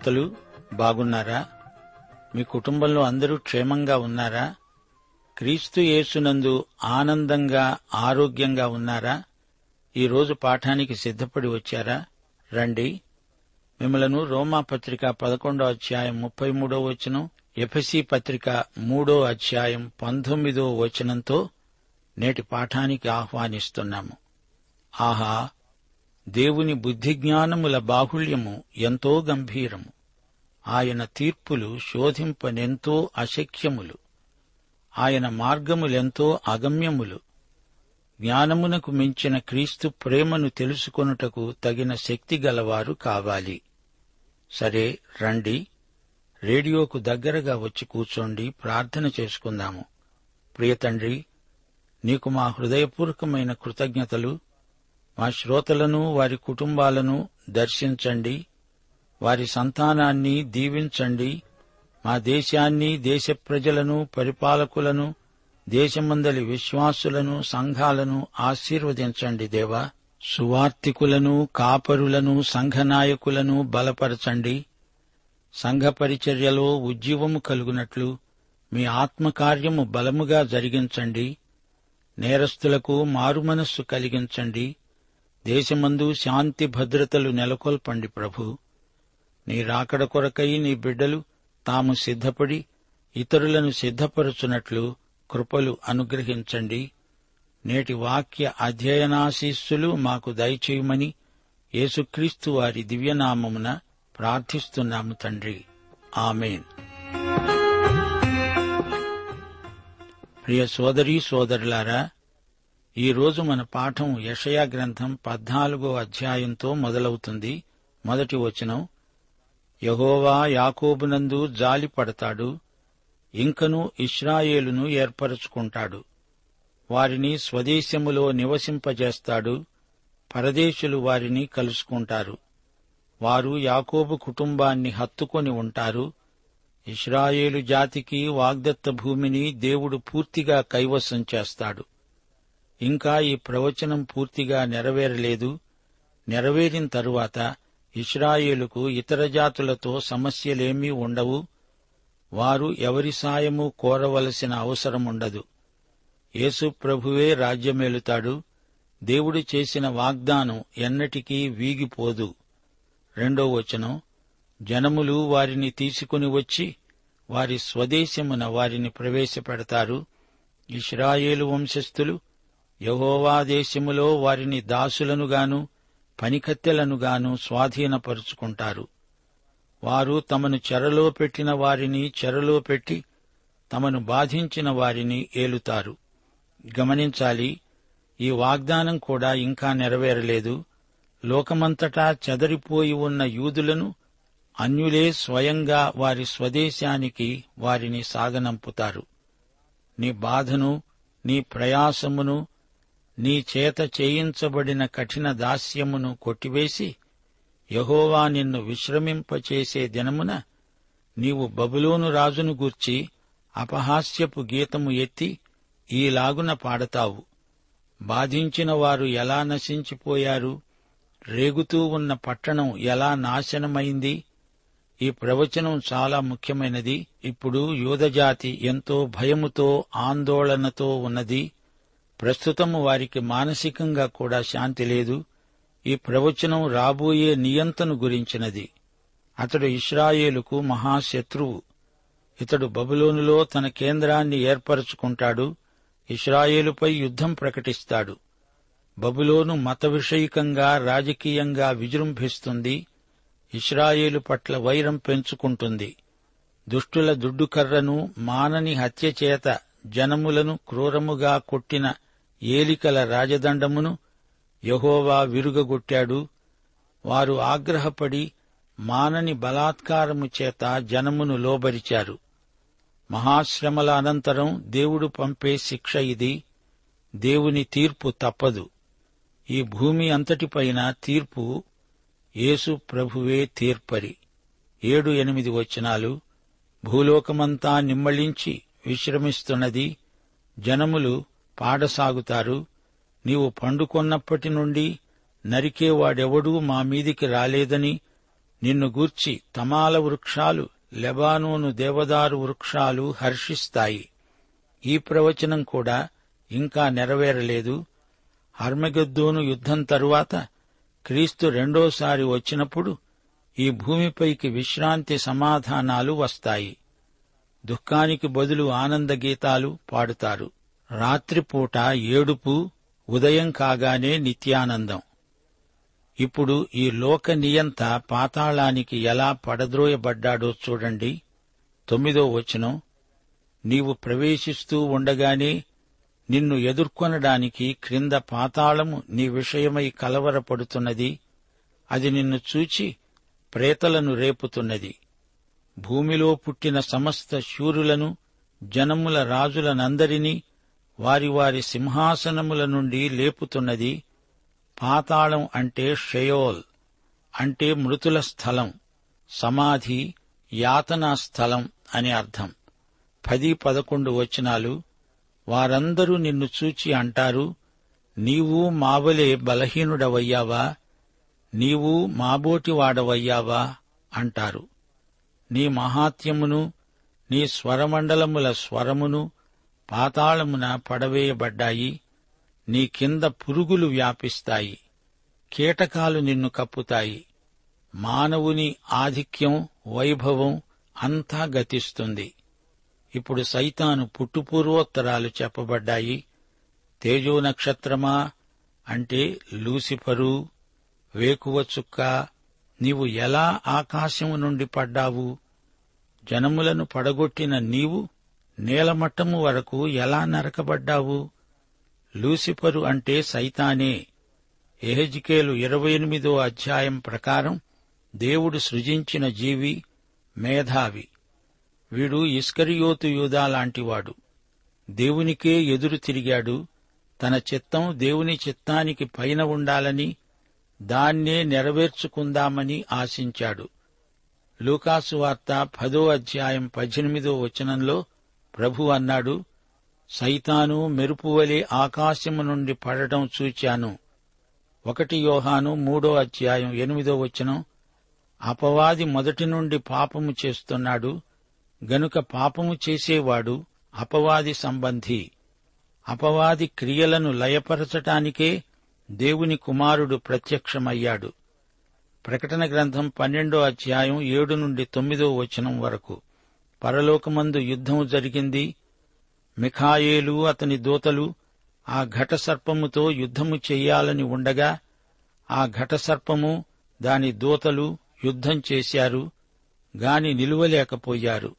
శ్రోతలు బాగున్నారా? మీ కుటుంబంలో అందరూ క్షేమంగా ఉన్నారా? క్రీస్తు యేసునందు ఆనందంగా ఆరోగ్యంగా ఉన్నారా? ఈరోజు పాఠానికి సిద్ధపడి వచ్చారా? రండి. మిమ్మలను రోమా పత్రిక పదకొండో అధ్యాయం ముప్పై మూడో వచనం ఎఫెసి పత్రిక మూడో అధ్యాయం పంతొమ్మిదో వచనంతో నేటి పాఠానికి ఆహ్వానిస్తున్నాము. ఆహా దేవుని బుద్ధిజ్ఞానముల బాహుళ్యము ఎంతో గంభీరము. ఆయన తీర్పులు శోధింపనెంతో అశక్యములు. ఆయన మార్గములెంతో అగమ్యములు. జ్ఞానమునకు మించిన క్రీస్తు ప్రేమను తెలుసుకొనుటకు తగిన శక్తి గలవారు కావాలి. సరే రండి. రేడియోకు దగ్గరగా వచ్చి కూర్చోండి ప్రార్థన చేసుకుందాము. ప్రియతండ్రి నీకు మా హృదయపూర్వకమైన కృతజ్ఞతలు. మా శ్రోతలను వారి కుటుంబాలను దర్శించండి. వారి సంతానాన్ని దీవించండి. మా దేశాన్ని దేశ ప్రజలను పరిపాలకులను దేశమందలి విశ్వాసులను సంఘాలను ఆశీర్వదించండి దేవా. సువార్తికులను కాపరులను సంఘనాయకులను బలపరచండి. సంఘ పరిచర్యలో ఉజ్జీవము కలుగునట్లు మీ ఆత్మకార్యము బలముగా జరిగించండి. నేరస్తులకు మారుమనస్సు కలిగించండి. దేశమందు శాంతి భద్రతలు నెలకొల్పండి ప్రభు. నీ రాకడ కొరకై నీ బిడ్డలు తాము సిద్ధపడి ఇతరులను సిద్ధపరుచున్నట్లు కృపలు అనుగ్రహించండి. నేటి వాక్య అధ్యయనాశీస్సులు మాకు దయచేయమని యేసుక్రీస్తు వారి దివ్యనామమున ప్రార్థిస్తున్నాము తండ్రి. ఆమెన్. ప్రియ సోదరీ సోదరులారా ఈరోజు మన పాఠం యషయా గ్రంథం పద్నాలుగో అధ్యాయంతో మొదలవుతుంది. మొదటి వచనం యహోవా యాకోబునందు జాలి పడతాడు ఇంకను ఇస్రాయేలును ఏర్పరచుకుంటాడు. వారిని స్వదేశములో నివసింపజేస్తాడు పరదేశులు వారిని కలుసుకుంటారు. వారు యాకోబు కుటుంబాన్ని హత్తుకొని ఉంటారు. ఇస్రాయేలు జాతికి వాగ్దత్త భూమిని దేవుడు పూర్తిగా కైవసం చేస్తాడు. ఇంకా ఈ ప్రవచనం పూర్తిగా నెరవేరలేదు. నెరవేరిన తరువాత ఇస్రాయేలుకు ఇతర జాతులతో సమస్యలేమీ ఉండవు. వారు ఎవరి సాయము కోరవలసిన అవసరముండదు యేసు ప్రభువే రాజ్యమేలుతాడు. దేవుడు చేసిన వాగ్దానం ఎన్నటికీ వీగిపోదు. రెండో వచనం జనములు వారిని తీసుకుని వచ్చి వారి స్వదేశమున వారిని ప్రవేశపెడతారు. ఇస్రాయేలు వంశస్థులు యహోవా దేశములో వారిని దాసులనుగాను పనికత్తెలనుగాను స్వాధీనపరుచుకుంటారు. వారు తమను చెరలో పెట్టిన వారిని చెరలో పెట్టి తమను బాధించిన వారిని ఏలుతారు. గమనించాలి ఈ వాగ్దానం కూడా ఇంకా నెరవేరలేదు. లోకమంతటా చెదరిపోయి ఉన్న యూదులను అన్యులే స్వయంగా వారి స్వదేశానికి వారిని సాగనంపుతారు. నీ బాధను నీ ప్రయాసమును నీ చేత చేయించబడిన కఠిన దాస్యమును కొట్టివేసి యహోవా నిన్ను విశ్రమింపచేసే దినమున నీవు బబులోను రాజును గూర్చి అపహాస్యపు గీతము ఎత్తి ఈలాగున పాడతావు. బాధించిన వారు ఎలా నశించిపోయారు? రేగుతూ ఉన్న పట్టణం ఎలా నాశనమైంది? ఈ ప్రవచనం చాలా ముఖ్యమైనది. ఇప్పుడు యూదజాతి ఎంతో భయముతో ఆందోళనతో ఉన్నది. ప్రస్తుతము వారికి మానసికంగా కూడా శాంతి లేదు. ఈ ప్రవచనం రాబోయే నియంతను గురించినది. అతడు ఇస్రాయేలుకు మహాశత్రువు. ఇతడు బబులోనులో తన కేంద్రాన్ని ఏర్పరచుకుంటాడు. ఇస్రాయేలుపై యుద్ధం ప్రకటిస్తాడు. బబులోను మత విషయకంగా రాజకీయంగా విజృంభిస్తుంది. ఇస్రాయేలు పట్ల వైరం పెంచుకుంటుంది. దుష్టుల దుడ్డుకర్రను మానని హత్య చేత జనములను క్రూరముగా కొట్టిన ఏలికల రాజదండమును యహోవా విరుగగొట్టాడు. వారు ఆగ్రహపడి మానని బలాత్కారము చేత జనమును లోబరిచారు. మహాశ్రమల అనంతరం దేవుడు పంపే శిక్ష ఇది. దేవుని తీర్పు తప్పదు. ఈ భూమి అంతటిపైన తీర్పు యేసు ప్రభువే తీర్పరి. ఏడు ఎనిమిది వచనాలు. భూలోకమంతా నిమ్మళించి విశ్రమిస్తున్నది జనములు పాడసాగుతారు. నీవు పండుకొన్నప్పటి నుండి నరికేవాడెవడూ మా మీదికి రాలేదని నిన్ను గూర్చి తమాల వృక్షాలు లెబానోను దేవదారు వృక్షాలు హర్షిస్తాయి. ఈ ప్రవచనం కూడా ఇంకా నెరవేరలేదు. హర్మగద్దోను యుద్ధం తరువాత క్రీస్తు రెండోసారి వచ్చినప్పుడు ఈ భూమిపైకి విశ్రాంతి సమాధానాలు వస్తాయి. దుఃఖానికి బదులు ఆనంద గీతాలు పాడుతారు. రాత్రిపూట ఏడుపు ఉదయం కాగానే నిత్యానందం. ఇప్పుడు ఈ లోక నియంత పాతాళానికి ఎలా పడద్రోయబడ్డాడో చూడండి. తొమ్మిదో వచనం. నీవు ప్రవేశిస్తూ ఉండగానే నిన్ను ఎదుర్కొనడానికి క్రింద పాతాళము నీ విషయమై కలవరపడుతున్నది. అది నిన్ను చూచి ప్రేతలను రేపుతున్నది. భూమిలో పుట్టిన సమస్త శూరులను జనముల రాజులనందరినీ వారి వారి సింహాసనముల నుండి లేపుతున్నది పాతాళం అంటే షయోల్ అంటే మృతుల స్థలం సమాధి యాతనా స్థలం అని అర్థం. పది పదకొండు వచనాలు వారందరూ నిన్ను చూచి అంటారు నీవు మావలే బలహీనుడవయ్యావా నీవు మాబోటివాడవయ్యావా అంటారు. నీ మహాత్యమును నీ స్వరమండలముల స్వరమును పాతాళమున పడవేయబడ్డాయి నీ కింద పురుగులు వ్యాపిస్తాయి కీటకాలు నిన్ను కప్పుతాయి. మానవుని ఆధిక్యం వైభవం అంతా గతిస్తుంది. ఇప్పుడు సైతాను పుట్టుపూర్వోత్తరాలు చెప్పబడ్డాయి. తేజో నక్షత్రమా అంటే లూసిఫరు వేకువచుక్క నీవు ఎలా ఆకాశము నుండి పడ్డావు? జనములను పడగొట్టిన నీవు నేలమట్టము వరకు ఎలా నరకబడ్డావు? లూసిఫరు అంటే సైతానే. ఎహెజికేలు ఇరవై ఎనిమిదో అధ్యాయం ప్రకారం దేవుడు సృజించిన జీవి మేధావి. వీడు ఇస్కరియోతు యూదా లాంటివాడు. దేవునికే ఎదురు తిరిగాడు. తన చిత్తం దేవుని చిత్తానికి పైన ఉండాలని దాన్నే నెరవేర్చుకుందామని ఆశించాడు. లూకాసు వార్త పదో అధ్యాయం పద్దెనిమిదో వచనంలో ప్రభు అన్నాడు సైతాను మెరుపువలే ఆకాశము నుండి పడటం చూచాను. ఒకటి యోహాను మూడో అధ్యాయం ఎనిమిదో వచనం అపవాది మొదటి నుండి పాపము చేస్తున్నాడు గనుక పాపము చేసేవాడు అపవాది సంబంధి. అపవాది క్రియలను లయపరచటానికే దేవుని కుమారుడు ప్రత్యక్షమయ్యాడు. ప్రకటన గ్రంథం పన్నెండో అధ్యాయం ఏడు నుండి తొమ్మిదో వచనం వరకు. పరలోకమందు యుద్ధము జరిగింది. మిఖాయేలు అతని దూతలు ఆ ఘట సర్పముతో యుద్ధము చెయ్యాలని ఉండగా ఆ ఘట సర్పము దాని దూతలు యుద్ధం చేశారు గాని నిలువలేకపోయారు.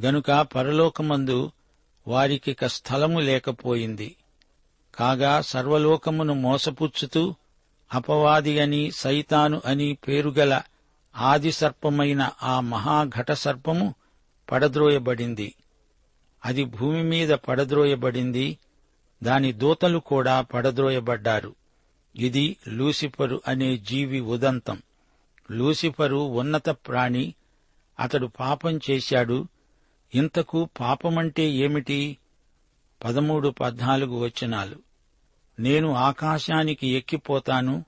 గనుక పరలోకమందు వారికిక స్థలము లేకపోయింది. కాగా సర్వలోకమును మోసపుచ్చుతూ అపవాది అని సైతాను అని పేరుగల ఆది సర్పమైన ఆ మహాఘట సర్పము పడద్రోయబడింది. అది భూమి మీద పడద్రోయబడింది. దాని దూతలు కూడా పడద్రోయబడ్డారు. ఇది లూసిఫరు అనే జీవి ఉదంతం. లూసిఫరు ఉన్నత ప్రాణి. అతడు పాపం చేశాడు. ఇంతకు పాపమంటే ఏమిటి? పదమూడు పద్నాలుగు వచనాలు. నేను ఆకాశానికి ఎక్కిపోతాను.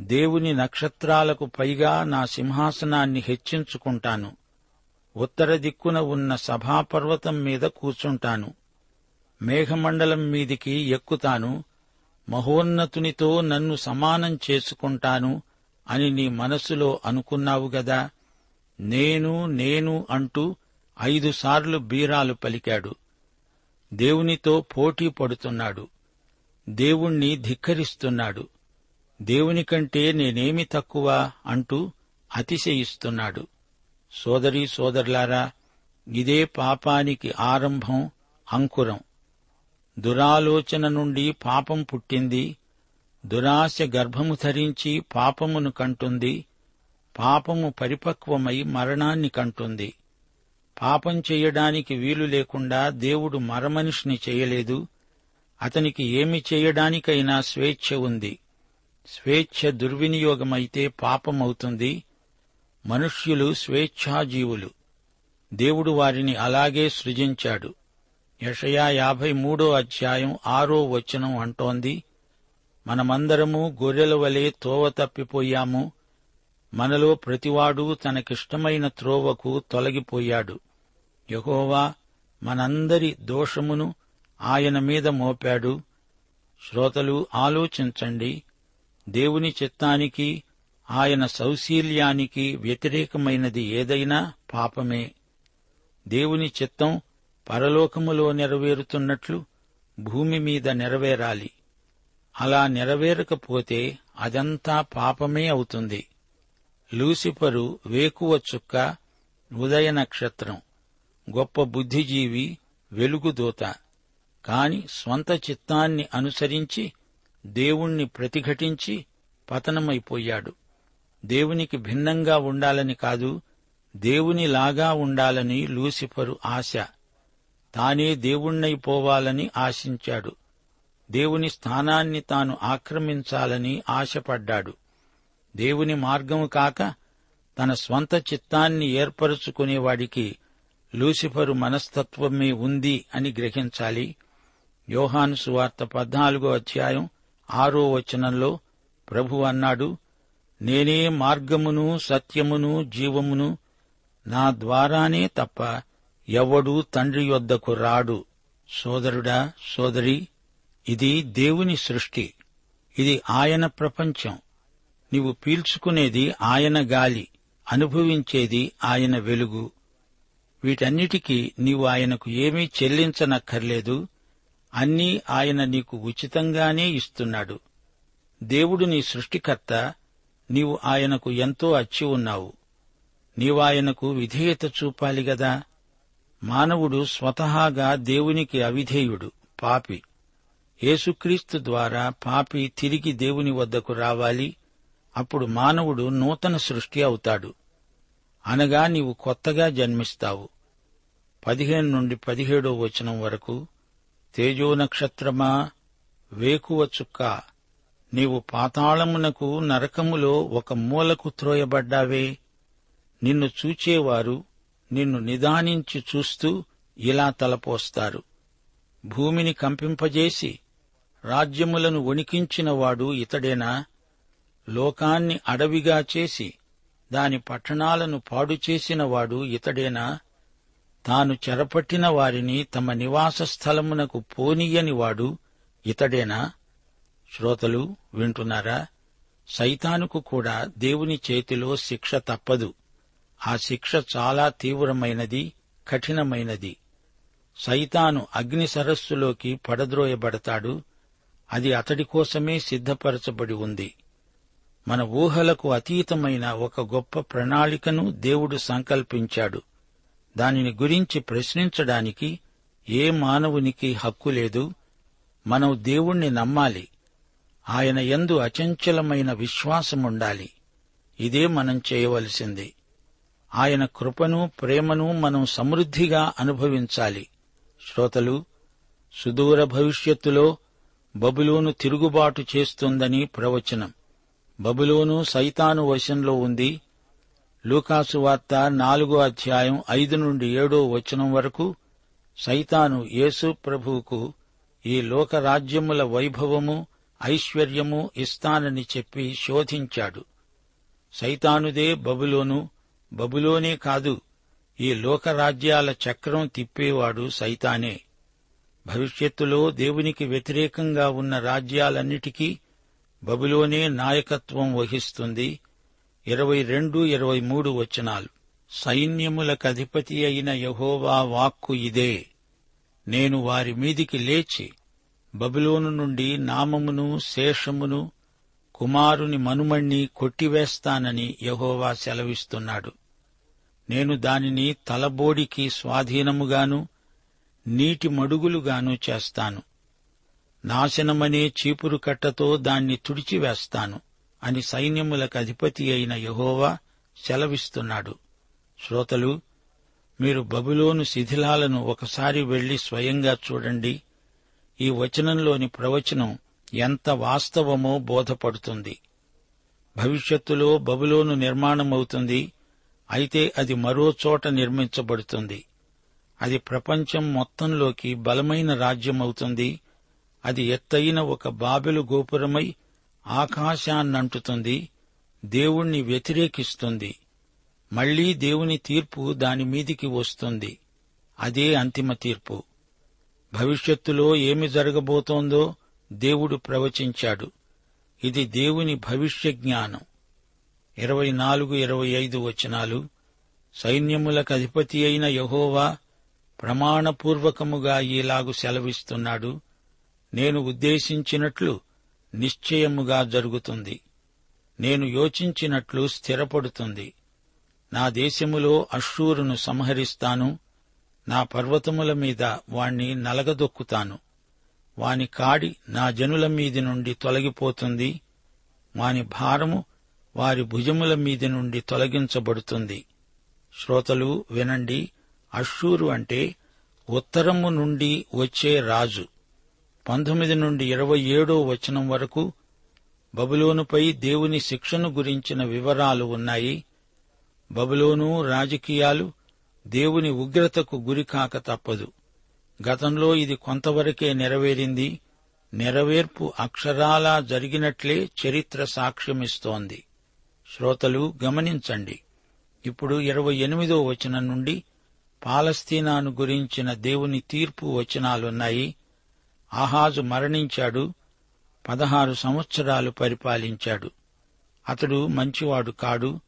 దేవుని నక్షత్రాలకు పైగా నా సింహాసనాన్ని హెచ్చించుకుంటాను. ఉత్తర దిక్కున ఉన్న సభాపర్వతం మీద కూర్చుంటాను. మేఘమండలం మీదికి ఎక్కుతాను. మహోన్నతునితో నన్ను సమానం చేసుకుంటాను అని నీ మనసులో అనుకున్నావు గదా. నేను నేను అంటూ ఐదుసార్లు బీరాలు పలికాడు. దేవునితో పోటీ పడుతున్నాడు. దేవుణ్ణి ధిక్కరిస్తున్నాడు. దేవుని కంటే నేనేమి తక్కువ అంటూ అతిశయిస్తున్నాడు. సోదరీ సోదరులారా ఇదే పాపానికి ఆరంభం అంకురం. దురాలోచన నుండి పాపం పుట్టింది దురాశ గర్భము ధరించి పాపమును కంటుంది పాపము పరిపక్వమై మరణాన్ని కంటుంది. పాపం చేయడానికి వీలు లేకుండా దేవుడు మరమనిషిని చేయలేదు అతనికి ఏమి చేయడానికైనా స్వేచ్ఛ ఉంది. స్వేచ్ఛ దుర్వినియోగమైతే పాపమవుతుంది మనుష్యులు స్వేచ్ఛాజీవులు. దేవుడు వారిని అలాగే సృజించాడు. యషయా యాభై మూడో అధ్యాయం ఆరో వచనం అంటోంది మనమందరము గొర్రెల వలె తోవ తప్పిపోయాము. మనలో ప్రతివాడు తనకిష్టమైన త్రోవకు తొలగిపోయాడు. యహోవా మనందరి దోషమును ఆయన మీద మోపాడు. శ్రోతలు ఆలోచించండి. దేవుని చిత్తానికి ఆయన సౌశీల్యానికి వ్యతిరేకమైనది ఏదైనా పాపమే. దేవుని చిత్తం పరలోకములో నెరవేరుతున్నట్లు భూమి మీద నెరవేరాలి. అలా నెరవేరకపోతే అదంతా పాపమే అవుతుంది. లూసిఫరు వేకువ చుక్క ఉదయ నక్షత్రం గొప్ప బుద్ధిజీవి వెలుగుదూత కాని స్వంత చిత్తాన్ని అనుసరించి దేవుణ్ణి ప్రతిఘటించి పతనమైపోయాడు. దేవునికి భిన్నంగా ఉండాలని కాదు దేవునిలాగా ఉండాలని లూసిఫరు ఆశ. తానే దేవుణ్ణైపోవాలని ఆశించాడు. దేవుని స్థానాన్ని తాను ఆక్రమించాలని ఆశపడ్డాడు. దేవుని మార్గము కాక తన స్వంత చిత్తాన్ని ఏర్పరుచుకునేవాడికి లూసిఫరు మనస్తత్వమే ఉంది అని గ్రహించాలి. యోహాను సువార్త పద్నాలుగో అధ్యాయం ఆరో వచనంలో ప్రభు అన్నాడు నేనే మార్గమును సత్యమును జీవమును. నా ద్వారానే తప్ప ఎవడూ తండ్రి యొద్దకు రాడు. సోదరుడా సోదరి ఇది దేవుని సృష్టి. ఇది ఆయన ప్రపంచం. నీవు పీల్చుకునేది ఆయన గాలి అనుభవించేది ఆయన వెలుగు. వీటన్నిటికీ నీవు ఆయనకు ఏమీ చెల్లించనక్కర్లేదు. అన్నీ ఆయన నీకు ఉచితంగానే ఇస్తున్నాడు. దేవుడు నీ సృష్టికర్త నీవు ఆయనకు ఎంతో అచ్చి ఉన్నావు. నీవాయనకు విధేయత చూపాలి గదా. మానవుడు స్వతహాగా దేవునికి అవిధేయుడు పాపి. యేసుక్రీస్తు ద్వారా పాపి తిరిగి దేవుని వద్దకు రావాలి. అప్పుడు మానవుడు నూతన సృష్టి అవుతాడు. అనగా నీవు కొత్తగా జన్మిస్తావు. పదిహేను నుండి పదిహేడో వచనం వరకు తేజో నక్షత్రమా వేకువ చుక్క. నీవు పాతాళమునకు నరకములో ఒక మూలకు త్రోయబడ్డావే. నిన్ను చూచేవారు నిన్ను నిదానించి చూస్తూ ఇలా తలపోస్తారు. భూమిని కంపింపజేసి రాజ్యములను వణికించినవాడు ఇతడేనా? లోకాన్ని అడవిగా చేసి దాని పట్టణాలను పాడు చేసినవాడు ఇతడేనా? తాను చెరపట్టిన వారిని తమ నివాస స్థలమునకు పోనీయనివాడు ఇతడేనా? శ్రోతలు వింటున్నారా? సైతానుకు కూడా దేవుని చేతిలో శిక్ష తప్పదు. ఆ శిక్ష చాలా తీవ్రమైనది కఠినమైనది. సైతాను అగ్ని సరస్సులోకి పడద్రోయబడతాడు. అది అతడి కోసమే సిద్ధపరచబడి ఉంది. మన ఊహలకు అతీతమైన ఒక గొప్ప ప్రణాళికను దేవుడు సంకల్పించాడు. దానిని గురించి ప్రశ్నించడానికి ఏ మానవునికి హక్కు లేదు? మనం దేవుణ్ణి నమ్మాలి. ఆయన ఎందు అచంచలమైన విశ్వాసముండాలి. ఇదే మనం చేయవలసింది. ఆయన కృపను ప్రేమను మనం సమృద్ధిగా అనుభవించాలి. శ్రోతలు సుదూర భవిష్యత్తులో బబులోను తిరుగుబాటు చేస్తుందని ప్రవచనం. బబులోను సైతాను వశంలో ఉంది. లూకాసు వార్త నాలుగో అధ్యాయం ఐదు నుండి ఏడో వచనం వరకు సైతాను యేసు ప్రభువుకు ఈ లోకరాజ్యముల వైభవము ఐశ్వర్యము ఇస్తానని చెప్పి శోధించాడు. సైతానుదే బబులోను బబులోనే కాదు ఈ లోకరాజ్యాల చక్రం తిప్పేవాడు సైతానే. భవిష్యత్తులో దేవునికి వ్యతిరేకంగా ఉన్న రాజ్యాలన్నిటికీ బబులోనే నాయకత్వం వహిస్తుంది. ఇరవై రెండు ఇరవై మూడు వచనాలు. సైన్యములకధిపతి అయిన యహోవా వాక్కు ఇదే. నేను వారి మీదికి లేచి బబులోను నుండి నామమును శేషమును కుమారుని మనుమణ్ణి కొట్టివేస్తానని యహోవా సెలవిస్తున్నాడు. నేను దానిని తలబోడికి స్వాధీనముగాను నీటి మడుగులుగాను చేస్తాను. నాశనమనే చీపురు కట్టతో దాన్ని తుడిచివేస్తాను అని సైన్యములకు అధిపతి అయిన యహోవా సెలవిస్తున్నాడు. శ్రోతలు మీరు బబులోను శిథిలాలను ఒకసారి వెళ్ళి స్వయంగా చూడండి. ఈ వచనంలోని ప్రవచనం ఎంత వాస్తవమో బోధపడుతుంది. భవిష్యత్తులో బబులోను నిర్మాణమవుతుంది. అయితే అది మరో చోట నిర్మించబడుతుంది. అది ప్రపంచం మొత్తంలోకి బలమైన రాజ్యమవుతుంది. అది ఎత్తైన ఒక బాబెలు గోపురమై ఆకాశాన్నంటుతుంది. దేవుణ్ణి వ్యతిరేకిస్తుంది. మళ్ళీ దేవుని తీర్పు దాని మీదికి వస్తుంది. అదే అంతిమ తీర్పు. భవిష్యత్తులో ఏమి జరగబోతోందో దేవుడు ప్రవచించాడు. ఇది దేవుని భవిష్య జ్ఞానం. ఇరవై నాలుగు ఇరవై ఐదు వచనాలు. సైన్యములకు అధిపతి అయిన యహోవా ప్రమాణపూర్వకముగా ఈలాగు సెలవిస్తున్నాడు. నేను ఉద్దేశించినట్లు నిశ్చయముగా జరుగుతుంది. నేను యోచించినట్లు స్థిరపడుతుంది. నా దేశములో అశ్షూరును సంహరిస్తాను. నా పర్వతముల మీద వాణ్ణి నలగదొక్కుతాను. వాని కాడి నా జనుల మీది నుండి తొలగిపోతుంది. వాని భారము వారి భుజముల మీది నుండి తొలగించబడుతుంది. శ్రోతలు వినండి అశ్షూరు అంటే ఉత్తరము నుండి వచ్చే రాజు. పంతొమ్మిది నుండి ఇరవై ఏడో వచనం వరకు బబులోనుపై దేవుని శిక్షను గురించిన వివరాలు ఉన్నాయి. బబులోను రాజకీయాలు దేవుని ఉగ్రతకు గురికాక తప్పదు. గతంలో ఇది కొంతవరకే నెరవేరింది. నెరవేర్పు అక్షరాలా జరిగినట్లే చరిత్ర సాక్ష్యమిస్తోంది. శ్రోతలు గమనించండి. ఇప్పుడు ఇరవై ఎనిమిదో వచనం నుండి పాలస్తీనాను గురించిన దేవుని తీర్పు వచనాలున్నాయి. ఆహాజు మరణించాడు. పదహారు సంవత్సరాలు పరిపాలించాడు. అతడు మంచివాడు కాడు.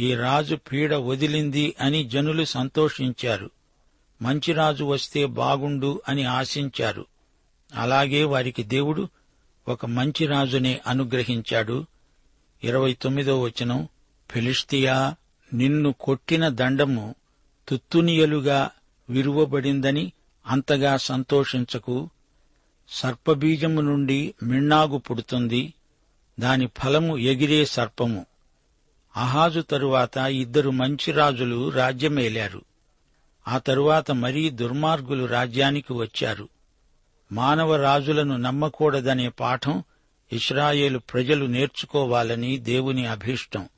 ఈ రాజు పీడ వదిలింది అని జనులు సంతోషించారు. మంచి రాజు వస్తే బాగుండు అని ఆశించారు. అలాగే వారికి దేవుడు ఒక మంచి రాజునే అనుగ్రహించాడు. ఇరవై తొమ్మిదో వచనం ఫిలిష్తియా నిన్ను కొట్టిన దండము తుత్తునియలుగా విరువబడిందని అంతగా సంతోషించకు. సర్పబీజము నుండి మిన్నాగు పుడుతుంది. దాని ఫలము ఎగిరే సర్పము. అహాజు తరువాత ఇద్దరు మంచి రాజులు రాజ్యమేలారు. ఆ తరువాత మరీ దుర్మార్గులు రాజ్యానికి వచ్చారు. మానవ రాజులను నమ్మకూడదనే పాఠం ఇస్రాయేలు ప్రజలు నేర్చుకోవాలని దేవుని అభీష్టం.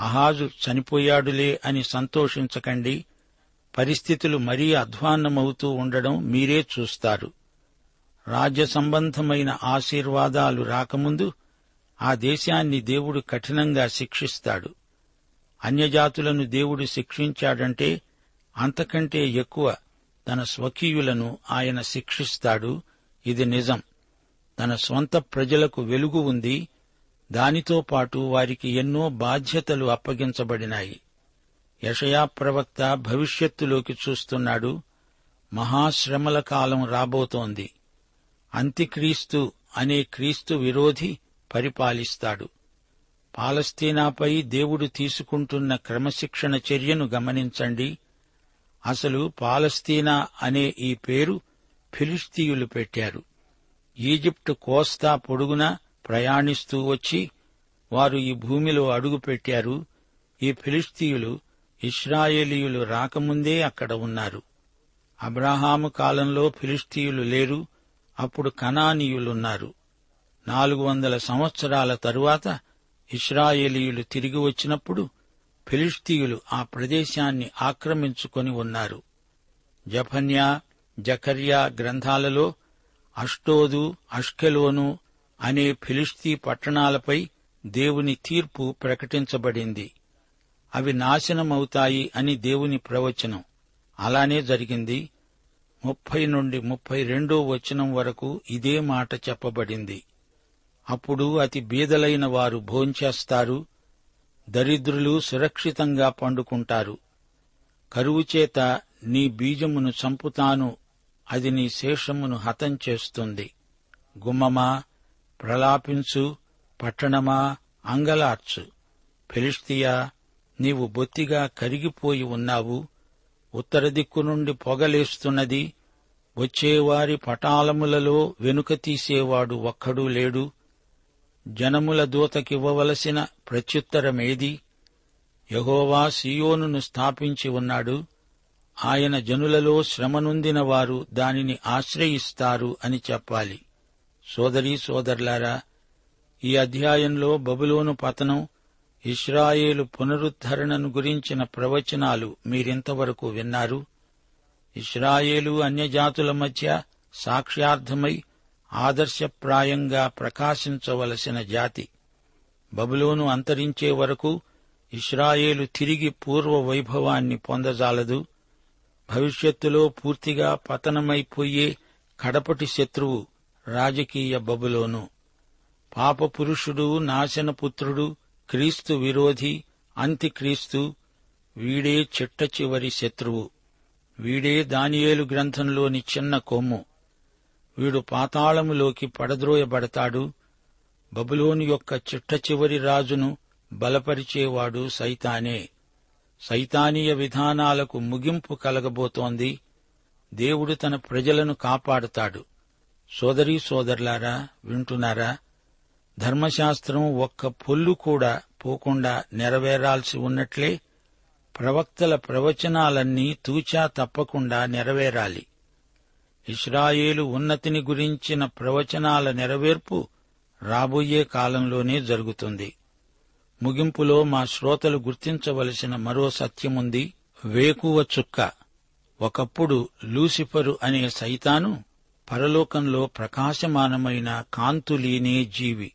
అహాజు చనిపోయాడులే అని సంతోషించకండి. పరిస్థితులు మరీ అధ్వాన్నమవుతూ ఉండడం మీరే చూస్తారు. రాజ్య సంబంధమైన ఆశీర్వాదాలు రాకముందు ఆ దేశాన్ని దేవుడు కఠినంగా శిక్షిస్తాడు. అన్యజాతులను దేవుడు శిక్షించాడంటే అంతకంటే ఎక్కువ తన స్వకీయులను ఆయన శిక్షిస్తాడు. ఇది నిజం. తన స్వంత ప్రజలకు వెలుగు ఉంది. దానితో పాటు వారికి ఎన్నో బాధ్యతలు అప్పగించబడినాయి. యషయా ప్రవక్త భవిష్యత్తులోకి చూస్తున్నాడు. మహాశ్రమల కాలం రాబోతోంది. అంత్యక్రీస్తు అనే క్రీస్తు విరోధి పరిపాలిస్తాడు. పాలస్తీనాపై దేవుడు తీసుకుంటున్న క్రమశిక్షణ చర్యను గమనించండి. అసలు పాలస్తీనా అనే ఈ పేరు ఫిలిస్తీయులు పెట్టారు. ఈజిప్టు కోస్తా పొడుగున ప్రయాణిస్తూ వచ్చి వారు ఈ భూమిలో అడుగుపెట్టారు ఈ ఫిలిస్తీయులు ఇస్రాయేలీయులు రాకముందే అక్కడ ఉన్నారు. అబ్రహాము కాలంలో ఫిలిస్తీయులు లేరు. అప్పుడు కనానీయులున్నారు. నాలుగు వందల సంవత్సరాల తరువాత ఇస్రాయేలీయులు తిరిగి వచ్చినప్పుడు ఫిలిస్తీయులు ఆ ప్రదేశాన్ని ఆక్రమించుకొని ఉన్నారు. జఫన్యా జకర్యా గ్రంథాలలో అష్టోదు అష్కెలోను అనే ఫిలిస్తీ పట్టణాలపై దేవుని తీర్పు ప్రకటించబడింది. అవి నాశనమవుతాయి అని దేవుని ప్రవచనం. అలానే జరిగింది. ముప్పై నుండి ముప్పై రెండో వచనం వరకు ఇదే మాట చెప్పబడింది. అప్పుడు అతి బీదలైన వారు భోంచేస్తారు. దరిద్రులు సురక్షితంగా పండుకుంటారు. కరువు చేత నీ బీజమును చంపుతాను. అది నీ శేషమును హతం చేస్తుంది. గుమ్మమా ప్రలాపించు పట్టణమా అంగలార్చు. ఫిలిష్తియా నీవు బొత్తిగా కరిగిపోయి ఉన్నావు. ఉత్తర దిక్కు నుండి పొగలేస్తున్నది. వచ్చేవారి పటాలములలో వెనుక తీసేవాడు ఒక్కడూ లేడు. జనముల దూతకివ్వవలసిన ప్రత్యుత్తరమేది? యహోవా సియోనును స్థాపించి ఉన్నాడు. ఆయన జనులలో శ్రమనుందిన వారు దానిని ఆశ్రయిస్తారు అని చెప్పాలి. సోదరీ సోదరులారా ఈ అధ్యాయంలో బబులోను పతనం ఇస్రాయేలు పునరుద్ధరణను గురించిన ప్రవచనాలు మీరింతవరకు విన్నారు. ఇస్రాయేలు అన్యజాతుల మధ్య సాక్ష్యార్థమై ఆదర్శప్రాయంగా ప్రకాశించవలసిన జాతి. బబులోను అంతరించే వరకు ఇస్రాయేలు తిరిగి పూర్వ వైభవాన్ని పొందజాలదు. భవిష్యత్తులో పూర్తిగా పతనమైపోయే కడపటి శత్రువు రాజకీయ బబులోను. పాపపురుషుడు నాశనపుత్రుడు క్రీస్తు విరోధి అంత్యక్రీస్తు వీడే చిట్ట చివరి శత్రువు. వీడే దానియేలు గ్రంథంలోని చిన్న కొమ్ము. వీడు పాతాళములోకి పడద్రోయబడతాడు. బబులోను యొక్క చిట్ట చివరి రాజును బలపరిచేవాడు సైతానే. సైతానీయ విధానాలకు ముగింపు కలగబోతోంది. దేవుడు తన ప్రజలను కాపాడుతాడు. సోదరీ సోదరులారా వింటున్నారా? ధర్మశాస్త్రం ఒక్క పొల్లు కూడా పోకుండా నెరవేరాల్సి ఉన్నట్లే ప్రవక్తల ప్రవచనాలన్నీ తూచా తప్పకుండా నెరవేరాలి. ఇస్రాయేలు ఉన్నతిని గురించిన ప్రవచనాల నెరవేర్పు రాబోయే కాలంలోనే జరుగుతుంది. ముగింపులో మా శ్రోతలు గుర్తించవలసిన మరో సత్యముంది వేకువ చుక్క. ఒకప్పుడు లూసిఫరు అనే సైతాను పరలోకంలో ప్రకాశమానమైన కాంతులీనే జీవి.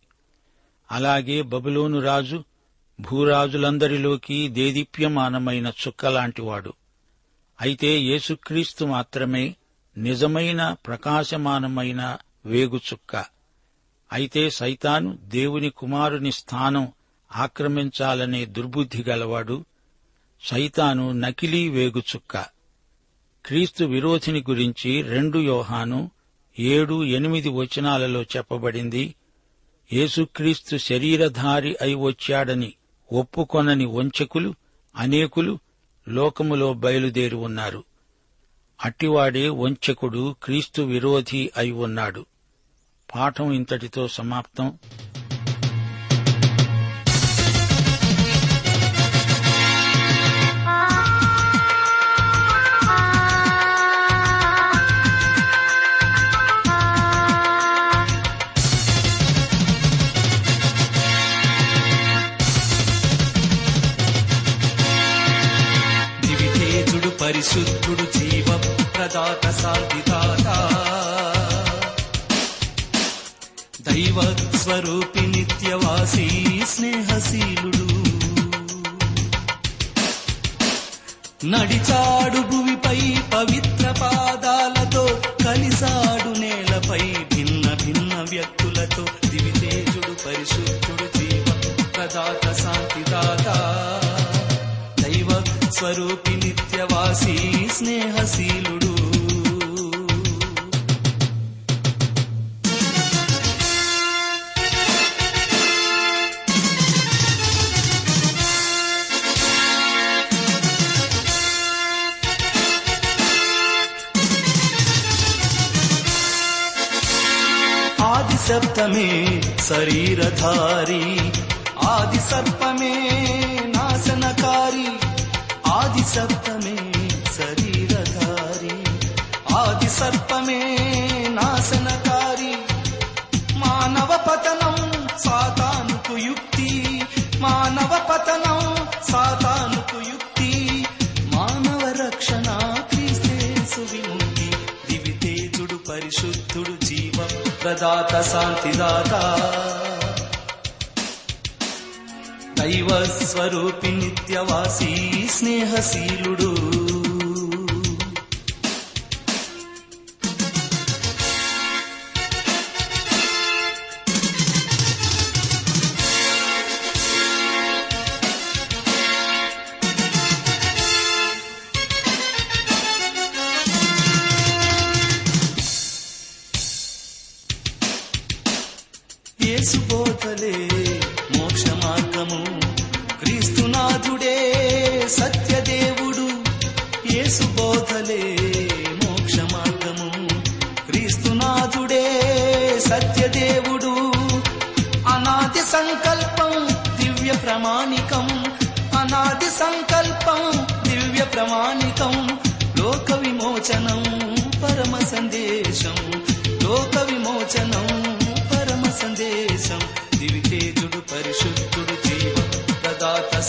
అలాగే బబులోను రాజు భూరాజులందరిలోకి దేదీప్యమానమైన చుక్కలాంటివాడు అయితే యేసుక్రీస్తు మాత్రమే నిజమైన ప్రకాశమానమైన వేగుచుక్క అయితే సైతాను దేవుని కుమారుని స్థానం ఆక్రమించాలనే దుర్బుద్ధి గలవాడు సైతాను నకిలీ వేగుచుక్క క్రీస్తు విరోధిని గురించి రెండు యోహాను ఏడు ఎనిమిది వచనాలలో చెప్పబడింది. యేసుక్రీస్తు శరీరధారి అయి వచ్చాడని ఒప్పుకొనని వంచకులు అనేకులు లోకములో బయలుదేరి ఉన్నారు. అట్టివాడే వంచకుడు క్రీస్తు విరోధి అయి ఉన్నాడు. పాఠం ఇంతటితో సమాప్తం. దివితేజుడు స్వరూపి నిత్యవాసి స్నేహశీలుడు. నడిచాడు భువిపై పవిత్ర పాదాలతో కలిసాడు నేలపై భిన్న భిన్న వ్యక్తులతో దివితేజుడు పరిశుద్ధుడు జీవ ప్రదాత శాంతిదాత. దైవ స్వరూపి నిత్యవాసి స్నేహశీలుడు. सप्तमे शरीरधारी। आदि सप्तमे नाशनकारी। आदि सप्तमे शरीरधारी। आदि सप्तमे రక్షణ ప్రదాత శాంతిదాత దైవ స్వరూపి నిత్యవాసీ స్నేహశీలుడు.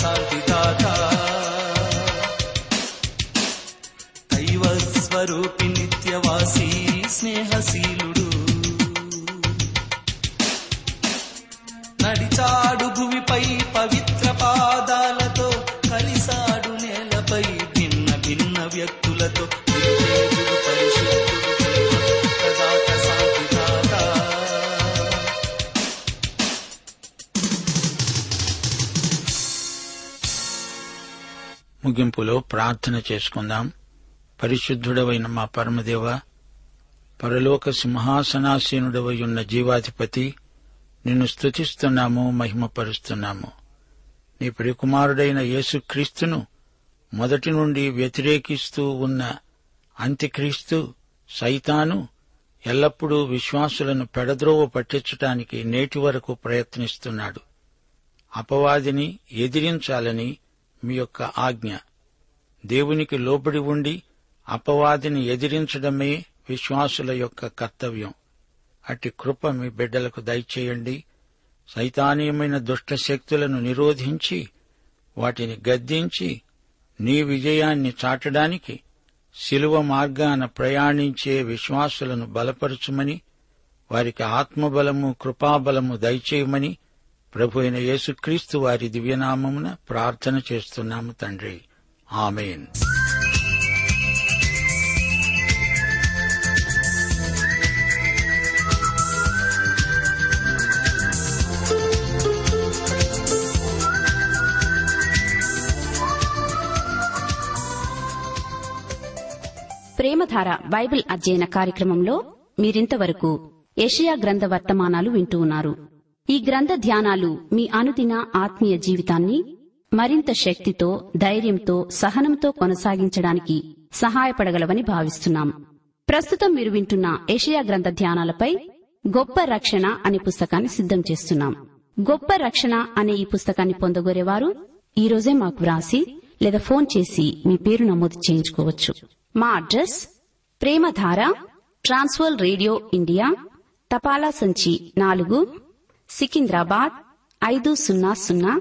ప్రదాత ప్రార్థన చేసుకుందాం. పరిశుద్ధుడవైన మా పరమదేవ పరలోక సింహాసనాసీనుడవై ఉన్న జీవాధిపతి నిన్ను స్తుతిస్తున్నాము మహిమపరుస్తున్నాము. నీ ప్రియకుమారుడైన యేసుక్రీస్తును మొదటి నుండి వ్యతిరేకిస్తూ ఉన్న అంత్యక్రీస్తు సైతాను ఎల్లప్పుడూ విశ్వాసులను పెడద్రోవ పట్టించటానికి నేటి వరకు ప్రయత్నిస్తున్నాడు. అపవాదిని ఎదిరించాలని మీ యొక్క ఆజ్ఞ. దేవునికి లోబడి ఉండి అపవాదిని ఎదిరించడమే విశ్వాసుల యొక్క కర్తవ్యం. అట్టి కృప మీ బిడ్డలకు దయచేయండి. సైతానీయమైన దుష్ట శక్తులను నిరోధించి వాటిని గద్దించి నీ విజయాన్ని చాటడానికి శిలువ మార్గాన ప్రయాణించే విశ్వాసులను బలపరచుమని వారికి ఆత్మబలము కృపాబలము దయచేయమని ప్రభు అయిన యేసుక్రీస్తు వారి దివ్యనామమున ప్రార్థన చేస్తున్నాము తండ్రి. ఆమెన్. ప్రేమధార బైబిల్ అధ్యయన కార్యక్రమంలో మీరింతవరకు ఏషియా గ్రంథ వర్తమానాలు వింటూ ఉన్నారు. ఈ గ్రంథ ధ్యానాలు మీ అనుదిన ఆత్మీయ జీవితాన్ని మరింత శక్తితో ధైర్యంతో సహనంతో కొనసాగించడానికి సహాయపడగలవని భావిస్తున్నాం. ప్రస్తుతం మీరు వింటున్న ఏషియా గ్రంథ ధ్యానాలపై గొప్ప రక్షణ అనే పుస్తకాన్ని సిద్ధం చేస్తున్నాం. గొప్ప రక్షణ అనే ఈ పుస్తకాన్ని పొందగోరేవారు ఈ రోజే మాకు వ్రాసి లేదా ఫోన్ చేసి మీ పేరు నమోదు చేయించుకోవచ్చు. మా address Premadhara trans world radio India తపాలా సంచి నాలుగు సికింద్రాబాద్ ఐదు సున్నా సున్నా